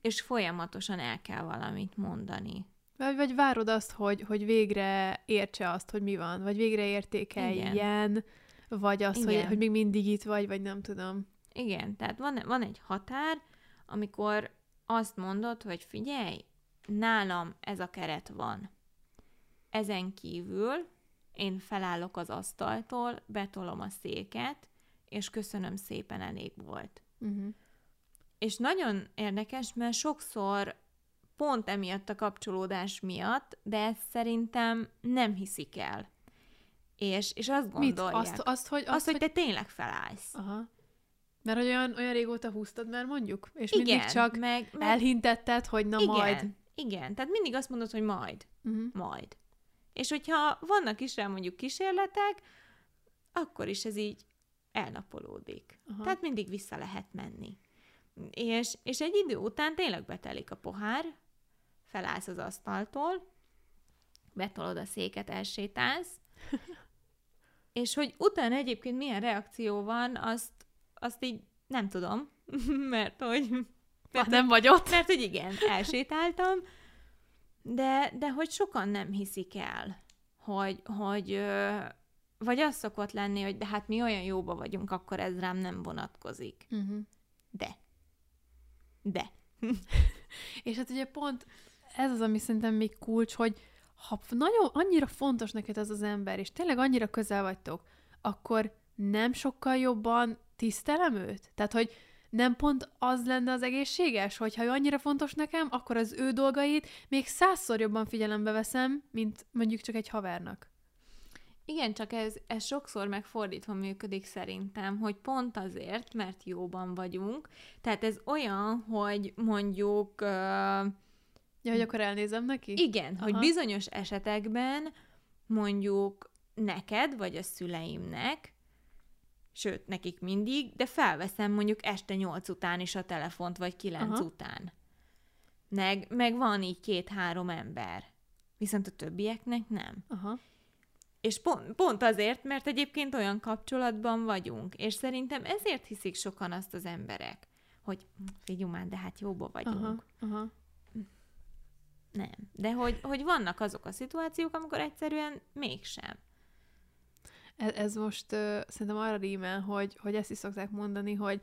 és folyamatosan el kell valamit mondani. Vagy, vagy várod azt, hogy, hogy végre értse azt, hogy mi van, vagy végre értékeljen, Igen. vagy azt, hogy, hogy még mindig itt vagy, vagy nem tudom. Igen, tehát van, van egy határ, amikor azt mondod, hogy figyelj, nálam ez a keret van. Ezen kívül én felállok az asztaltól, betolom a széket, és köszönöm szépen, elég volt. Uh-huh. És nagyon érdekes, mert sokszor pont emiatt a kapcsolódás miatt, de ezt szerintem nem hiszik el. És, és azt gondolják. Mit? Azt, azt, hogy, azt, azt hogy, hogy te tényleg felállsz. Aha. Mert hogy olyan, olyan régóta húztad már mondjuk? És igen, mindig csak meg, meg... elhintetted, hogy na igen, majd. Igen, tehát mindig azt mondod, hogy majd. Uh-huh. Majd. És hogyha vannak is rá mondjuk kísérletek, akkor is ez így elnapolódik. Aha. Tehát mindig vissza lehet menni. És, és egy idő után tényleg betelik a pohár, felállsz az asztaltól, betolod a széket, elsétálsz, *laughs* és hogy utána egyébként milyen reakció van, azt, azt így nem tudom, *laughs* mert hogy... Mert, nem vagy ott. Mert hogy igen, elsétáltam, de, de hogy sokan nem hiszik el, hogy, hogy vagy az szokott lenni, hogy de hát mi olyan jóba vagyunk, akkor ez rám nem vonatkozik. Uh-huh. De. De. *laughs* és hát ugye pont ez az, ami szerintem még kulcs, hogy ha nagyon annyira fontos neked ez az ember, és tényleg annyira közel vagytok, akkor nem sokkal jobban tisztelem őt? Tehát, hogy nem pont az lenne az egészséges, hogy ha ő annyira fontos nekem, akkor az ő dolgait még százszor jobban figyelembe veszem, mint mondjuk csak egy havernak. Igen, csak ez, ez sokszor megfordítva működik szerintem, hogy pont azért, mert jóban vagyunk. Tehát ez olyan, hogy mondjuk... Uh, ja, hogy akkor elnézem neki? Igen, Aha. hogy bizonyos esetekben mondjuk neked, vagy a szüleimnek, sőt, nekik mindig, de felveszem mondjuk este nyolc után is a telefont, vagy kilenc Aha. után. Meg, meg van így két-három ember. Viszont a többieknek nem. Aha. És pont, pont azért, mert egyébként olyan kapcsolatban vagyunk, és szerintem ezért hiszik sokan azt az emberek, hogy hm, figyelj már, de hát jóba vagyunk. Aha, aha. Nem. De hogy, hogy vannak azok a szituációk, amikor egyszerűen mégsem. Ez, ez most uh, szerintem arra rímel, hogy, hogy ezt is szokták mondani, hogy,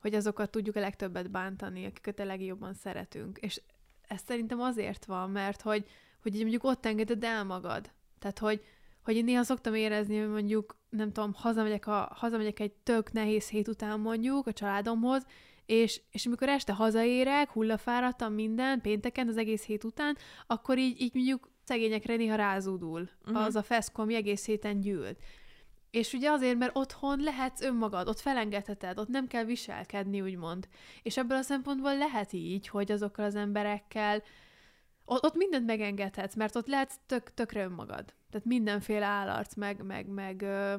hogy azokat tudjuk a legtöbbet bántani, akiket a legjobban szeretünk. És ez szerintem azért van, mert hogy, hogy így mondjuk ott engeded el magad. Tehát, hogy, hogy én néha szoktam érezni, hogy mondjuk, nem tudom, hazamegyek, a, hazamegyek egy tök nehéz hét után mondjuk a családomhoz, és, és amikor este hazaérek, hullafáradtam minden, pénteken, az egész hét után, akkor így, így mondjuk szegényekre néha rázódul. Uh-huh. Az a feszko, ami egész héten gyűlt. És ugye azért, mert otthon lehetsz önmagad, ott felengedheted, ott nem kell viselkedni, úgymond. És ebből a szempontból lehet így, hogy azokkal az emberekkel ott, ott mindent megengedhetsz, mert ott lehetsz tök, tökre önmagad. Tehát mindenféle állarc, meg, meg, meg ö,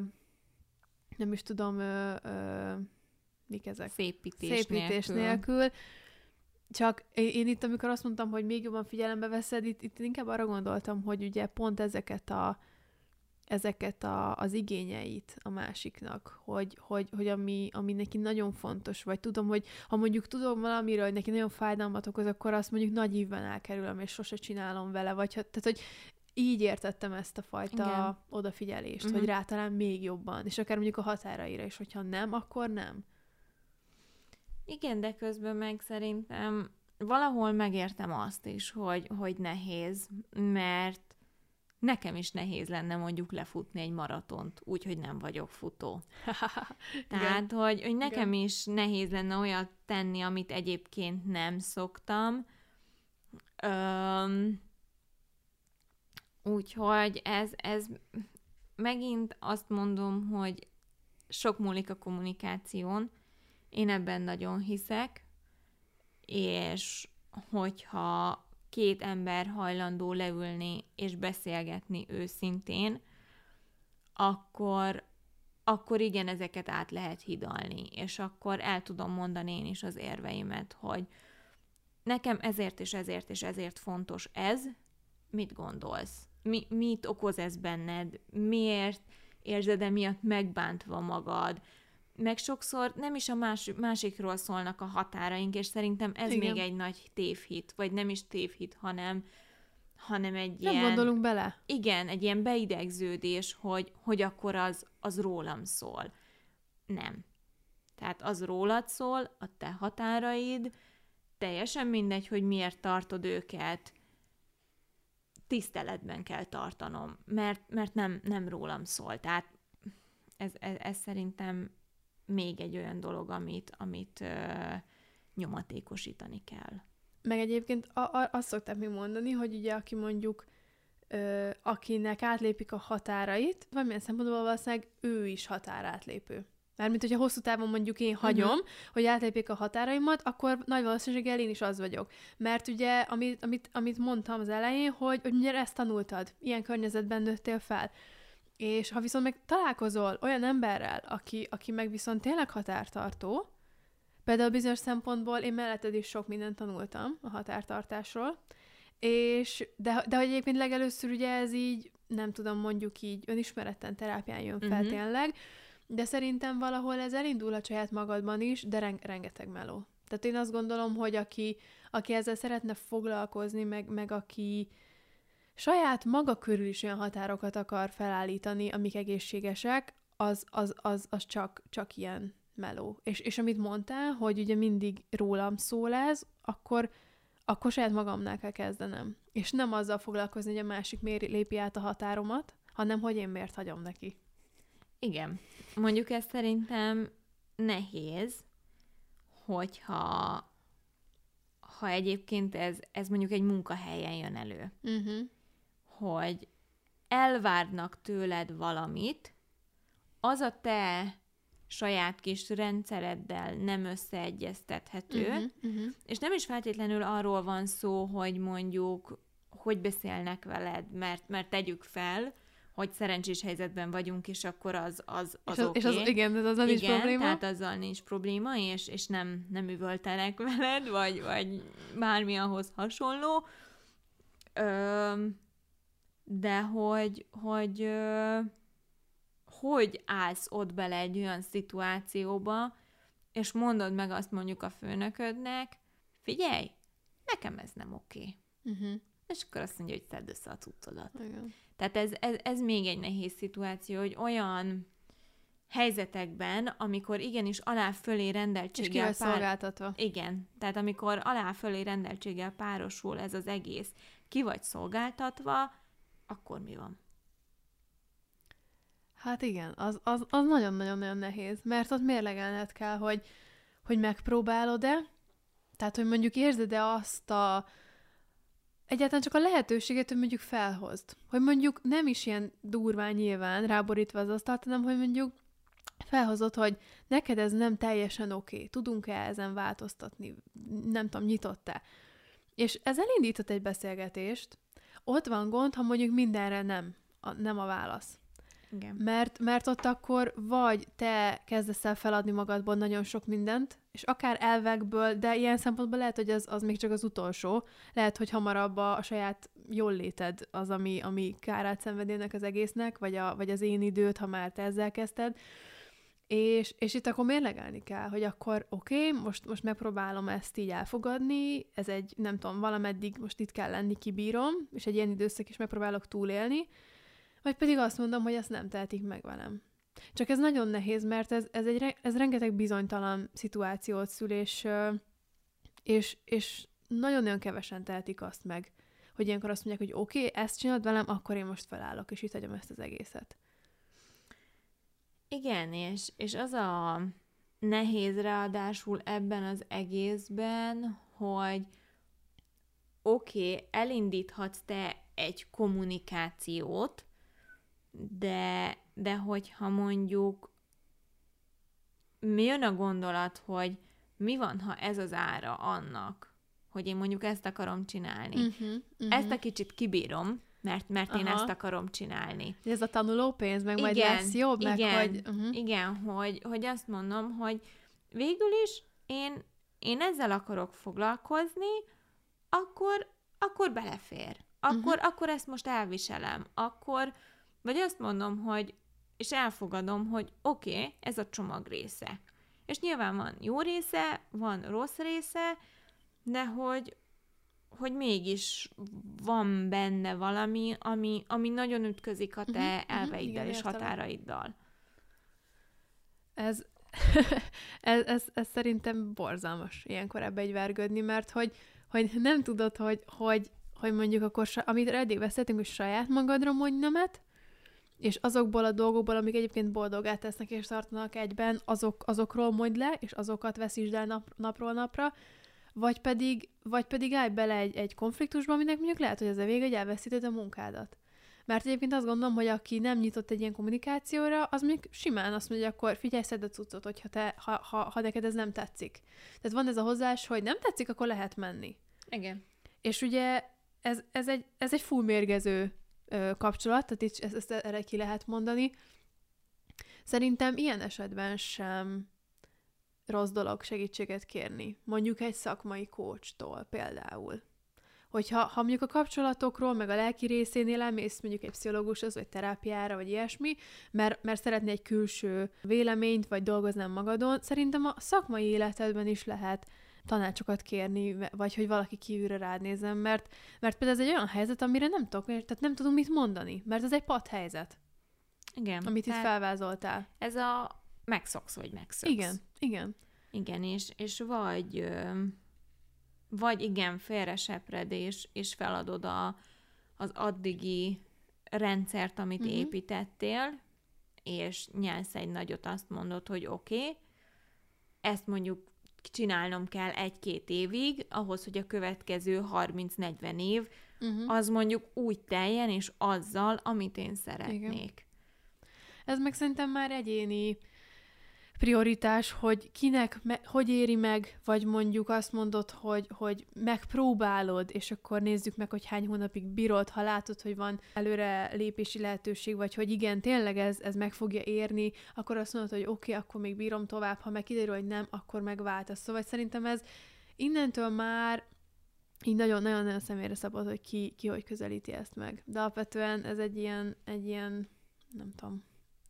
nem is tudom, ö, ö, mik ezek? Szépítés, Szépítés nélkül. nélkül. Csak én, itt, amikor azt mondtam, hogy még jobban figyelembe veszed, itt, itt inkább arra gondoltam, hogy ugye pont ezeket a ezeket a, az igényeit a másiknak, hogy, hogy, hogy ami, ami neki nagyon fontos, vagy tudom, hogy ha mondjuk tudom valamiről, hogy neki nagyon fájdalmat okoz, akkor azt mondjuk nagy ívben elkerülöm, és sose csinálom vele, vagy tehát, hogy így értettem ezt a fajta Igen. odafigyelést, Mhm. hogy rá talán még jobban, és akár mondjuk a határaira is, hogyha nem, akkor nem. Igen, de közben meg szerintem valahol megértem azt is, hogy, hogy nehéz, mert nekem is nehéz lenne mondjuk lefutni egy maratont, úgyhogy nem vagyok futó. *laughs* Tehát, hogy, hogy nekem Igen. is nehéz lenne olyat tenni, amit egyébként nem szoktam. Öm, úgyhogy ez, ez megint azt mondom, hogy sok múlik a kommunikáción. Én ebben nagyon hiszek, és hogyha két ember hajlandó leülni és beszélgetni őszintén, akkor, akkor igen, ezeket át lehet hidalni, és akkor el tudom mondani én is az érveimet, hogy nekem ezért és ezért és ezért fontos ez, mit gondolsz? Mi, mit okoz ez benned? Miért érzed emiatt megbántva magad? Meg sokszor nem is a más, másikról szólnak a határaink, és szerintem ez Igen. még egy nagy tévhit, vagy nem is tévhit, hanem, hanem egy Nem ilyen... gondolunk bele. Igen, egy ilyen beidegződés, hogy, hogy akkor az, az rólam szól. Nem. Tehát az rólad szól, a te határaid, teljesen mindegy, hogy miért tartod őket, tiszteletben kell tartanom, mert, mert nem, nem rólam szól. Tehát ez, ez, ez szerintem még egy olyan dolog, amit, amit ö, nyomatékosítani kell. Meg egyébként a, a, azt szokták még mondani, hogy ugye aki mondjuk ö, akinek átlépik a határait, valamilyen szempontból valószínűleg ő is határátlépő. Mármint, hogyha hosszú távon mondjuk én hagyom, uh-huh. hogy átlépjék a határaimat, akkor nagy valószínűséggel én is az vagyok. Mert ugye, amit, amit, amit mondtam az elején, hogy, hogy ugye ezt tanultad, ilyen környezetben nőttél fel. És ha viszont meg találkozol olyan emberrel, aki, aki meg viszont tényleg határtartó, például bizonyos szempontból én melletted is sok mindent tanultam a határtartásról, és de, de hogy egyébként legelőször ugye ez így, nem tudom, mondjuk így önismeretten terápián jön fel uh-huh. tényleg, de szerintem valahol ez elindul a saját magadban is, de ren- rengeteg meló. Tehát én azt gondolom, hogy aki, aki ezzel szeretne foglalkozni, meg, meg aki saját maga körül is olyan határokat akar felállítani, amik egészségesek, az, az, az, az csak, csak ilyen meló. És, és amit mondtál, hogy ugye mindig rólam szól ez, akkor, akkor saját magamnál kell kezdenem. És nem azzal foglalkozni, hogy a másik miért lépi át a határomat, hanem hogy én miért hagyom neki. Igen. Mondjuk ez szerintem nehéz, hogyha ha egyébként ez, ez mondjuk egy munkahelyen jön elő, Uh-huh. Hogy elvárnak tőled valamit, az a te saját kis rendszereddel nem összeegyeztethető, Uh-huh. Uh-huh. és nem is feltétlenül arról van szó, hogy mondjuk hogy beszélnek veled, mert, mert tegyük fel, hogy szerencsés helyzetben vagyunk, és akkor az, az, az és, az, oké. és az, igen, ez azzal nincs Igen, probléma. tehát azzal nincs probléma, és, és nem, nem üvöltenek *laughs* veled, vagy, vagy bármi ahhoz hasonló. Ö, de hogy, hogy hogy állsz ott bele egy olyan szituációba, és mondod meg azt mondjuk a főnöködnek, figyelj, nekem ez nem oké. Uh-huh. És akkor azt mondja, hogy szedd össze a cuccodat. Igen. Tehát ez, ez, ez még egy nehéz szituáció, hogy olyan helyzetekben, amikor igenis alá-fölé És ki rendeltséggel vagy szolgáltatva. Igen, tehát amikor alá-fölé rendeltséggel párosul ez az egész, ki vagy szolgáltatva, akkor mi van? Hát igen, az, az, az nagyon-nagyon-nagyon nehéz, mert ott mérlegelned kell, hogy, hogy megpróbálod-e, tehát, hogy mondjuk érzed-e azt a egyáltalán csak a lehetőséget, hogy mondjuk felhozd. Hogy mondjuk nem is ilyen durván nyilván ráborítva az asztalt, hanem hogy mondjuk felhozod, hogy neked ez nem teljesen oké, okay. tudunk-e ezen változtatni, nem tudom, nyitott-e. És ez elindított egy beszélgetést, ott van gond, ha mondjuk mindenre nem, a, nem a válasz. Igen. Mert, mert ott akkor vagy te kezdesz el feladni magadból nagyon sok mindent, és akár elvekből, de ilyen szempontból lehet, hogy az, az még csak az utolsó. Lehet, hogy hamarabb a, a saját jól léted az, ami, ami kárát szenvedének az egésznek, vagy, a, vagy az én időt, ha már te ezzel kezdted. És, és itt akkor mérlegelni kell, hogy akkor oké, okay, most, most megpróbálom ezt így elfogadni, ez egy, nem tudom, valameddig most itt kell lenni, kibírom, és egy ilyen időszak is megpróbálok túlélni, vagy pedig azt mondom, hogy ezt nem tehetik meg velem. Csak ez nagyon nehéz, mert ez, ez, egy, ez rengeteg bizonytalan szituációt szül, és, és, és nagyon-nagyon kevesen tehetik azt meg, hogy ilyenkor azt mondják, hogy oké, okay, ezt csinálod velem, akkor én most felállok, és itt hagyom ezt az egészet. Igen, és, és az a nehéz ráadásul ebben az egészben, hogy oké, okay, elindíthatsz te egy kommunikációt, de, de hogyha mondjuk mi jön a gondolat, hogy mi van, ha ez az ára annak, hogy én mondjuk ezt akarom csinálni. Uh-huh, uh-huh. Ezt a kicsit kibírom, mert, mert én ezt akarom csinálni. Ez a tanuló pénz, meg igen, majd lesz jobb, igen, meg hogy... Uh-huh. Igen, hogy, hogy azt mondom, hogy végül is én, én ezzel akarok foglalkozni, akkor, akkor belefér. Akkor, uh-huh. akkor ezt most elviselem. Akkor, vagy azt mondom, hogy, és elfogadom, hogy oké, okay, ez a csomag része. És nyilván van jó része, van rossz része, de hogy, hogy mégis van benne valami, ami, ami nagyon ütközik a te uh-huh, elveiddel igen, és értem. határaiddal. Ez, *laughs* ez, ez, ez szerintem borzalmas ilyenkor ebbe egy vergődni, mert hogy, hogy nem tudod, hogy, hogy, hogy mondjuk akkor, amit eddig beszéltünk, hogy saját magadra mondj nemet, és azokból a dolgokból, amik egyébként boldogá tesznek és tartanak egyben, azok, azokról mondj le, és azokat veszítsd el nap, napról napra, vagy pedig, vagy pedig állj bele egy, egy konfliktusba, aminek mondjuk lehet, hogy ez a vége, hogy elveszíted a munkádat. Mert egyébként azt gondolom, hogy aki nem nyitott egy ilyen kommunikációra, az még simán azt mondja, akkor figyelj, szedd a cuccot, hogyha te, ha, ha, ha neked ez nem tetszik. Tehát van ez a hozás, hogy nem tetszik, akkor lehet menni. Igen. És ugye ez, ez, egy, ez egy full mérgező ö, kapcsolat, tehát itt ezt, ezt erre ki lehet mondani. Szerintem ilyen esetben sem rossz dolog segítséget kérni. Mondjuk egy szakmai kócstól például. Hogyha ha mondjuk a kapcsolatokról, meg a lelki részénél elmész mondjuk egy pszichológushoz, vagy terápiára, vagy ilyesmi, mert, mert szeretné egy külső véleményt, vagy dolgoznám magadon, szerintem a szakmai életedben is lehet tanácsokat kérni, vagy hogy valaki kívülre rád nézem, mert, mert például ez egy olyan helyzet, amire nem tudok, tehát nem tudom mit mondani, mert ez egy pad helyzet. Igen. Amit itt felvázoltál. Ez a megszoksz, vagy megszoksz. Igen, igen. Igen, és, és vagy, vagy igen, félresepredés, és feladod a, az addigi rendszert, amit uh-huh. építettél, és nyelsz egy nagyot, azt mondod, hogy oké, okay, ezt mondjuk csinálnom kell egy-két évig, ahhoz, hogy a következő 30-40 év uh-huh. az mondjuk úgy teljen, és azzal, amit én szeretnék. Igen. Ez meg szerintem már egyéni prioritás, hogy kinek, me, hogy éri meg, vagy mondjuk azt mondod, hogy, hogy megpróbálod, és akkor nézzük meg, hogy hány hónapig bírod, ha látod, hogy van előre lépési lehetőség, vagy hogy igen, tényleg ez, ez meg fogja érni, akkor azt mondod, hogy oké, okay, akkor még bírom tovább, ha meg kiderül, hogy nem, akkor megváltasz. Szóval szerintem ez innentől már így nagyon-nagyon személyre szabad, hogy ki, ki hogy közelíti ezt meg. De alapvetően ez egy ilyen, egy ilyen, nem tudom,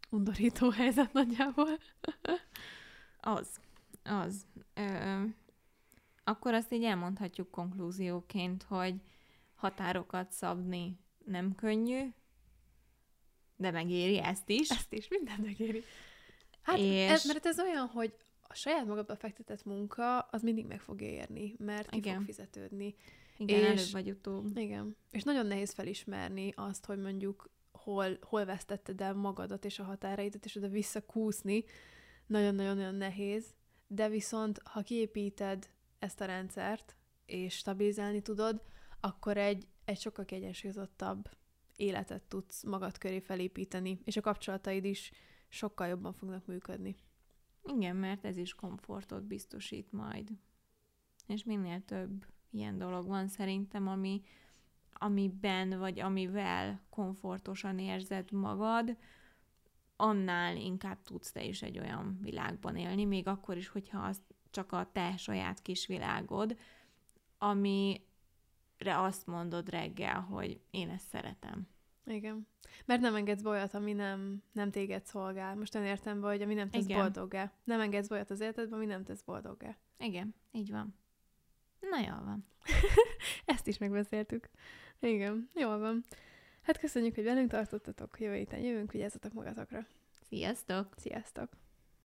undorító helyzet nagyjából. *laughs* Az. Az. Ö, akkor azt így elmondhatjuk konklúzióként, hogy határokat szabni nem könnyű, de megéri ezt is. Ezt is, minden megéri. Hát, És- ez, mert ez olyan, hogy a saját magadba fektetett munka, az mindig meg fog érni, mert ki Igen. fog fizetődni. Igen, és- előbb vagy utóbb. Igen. És nagyon nehéz felismerni azt, hogy mondjuk hol, hol vesztetted el magadat és a határaidat, és oda visszakúszni. Nagyon-nagyon-nagyon nehéz. De viszont, ha kiépíted ezt a rendszert, és stabilizálni tudod, akkor egy, egy sokkal kiegyensúlyozottabb életet tudsz magad köré felépíteni, és a kapcsolataid is sokkal jobban fognak működni. Igen, mert ez is komfortot biztosít majd. És minél több ilyen dolog van szerintem, ami, amiben vagy amivel komfortosan érzed magad, annál inkább tudsz te is egy olyan világban élni, még akkor is, hogyha az csak a te saját kis világod, amire azt mondod reggel, hogy én ezt szeretem. Igen. Mert nem engedsz olyat, ami nem, nem téged szolgál. Most olyan értem, hogy ami nem tesz Igen. boldoggá. Nem engedsz olyat az életedbe, ami nem tesz boldoggá. Igen, így van. Na jól van. *laughs* Ezt is megbeszéltük. Igen, jól van. Hát köszönjük, hogy velünk tartottatok. Jövő héten jövünk, vigyázzatok magatokra. Sziasztok! Sziasztok!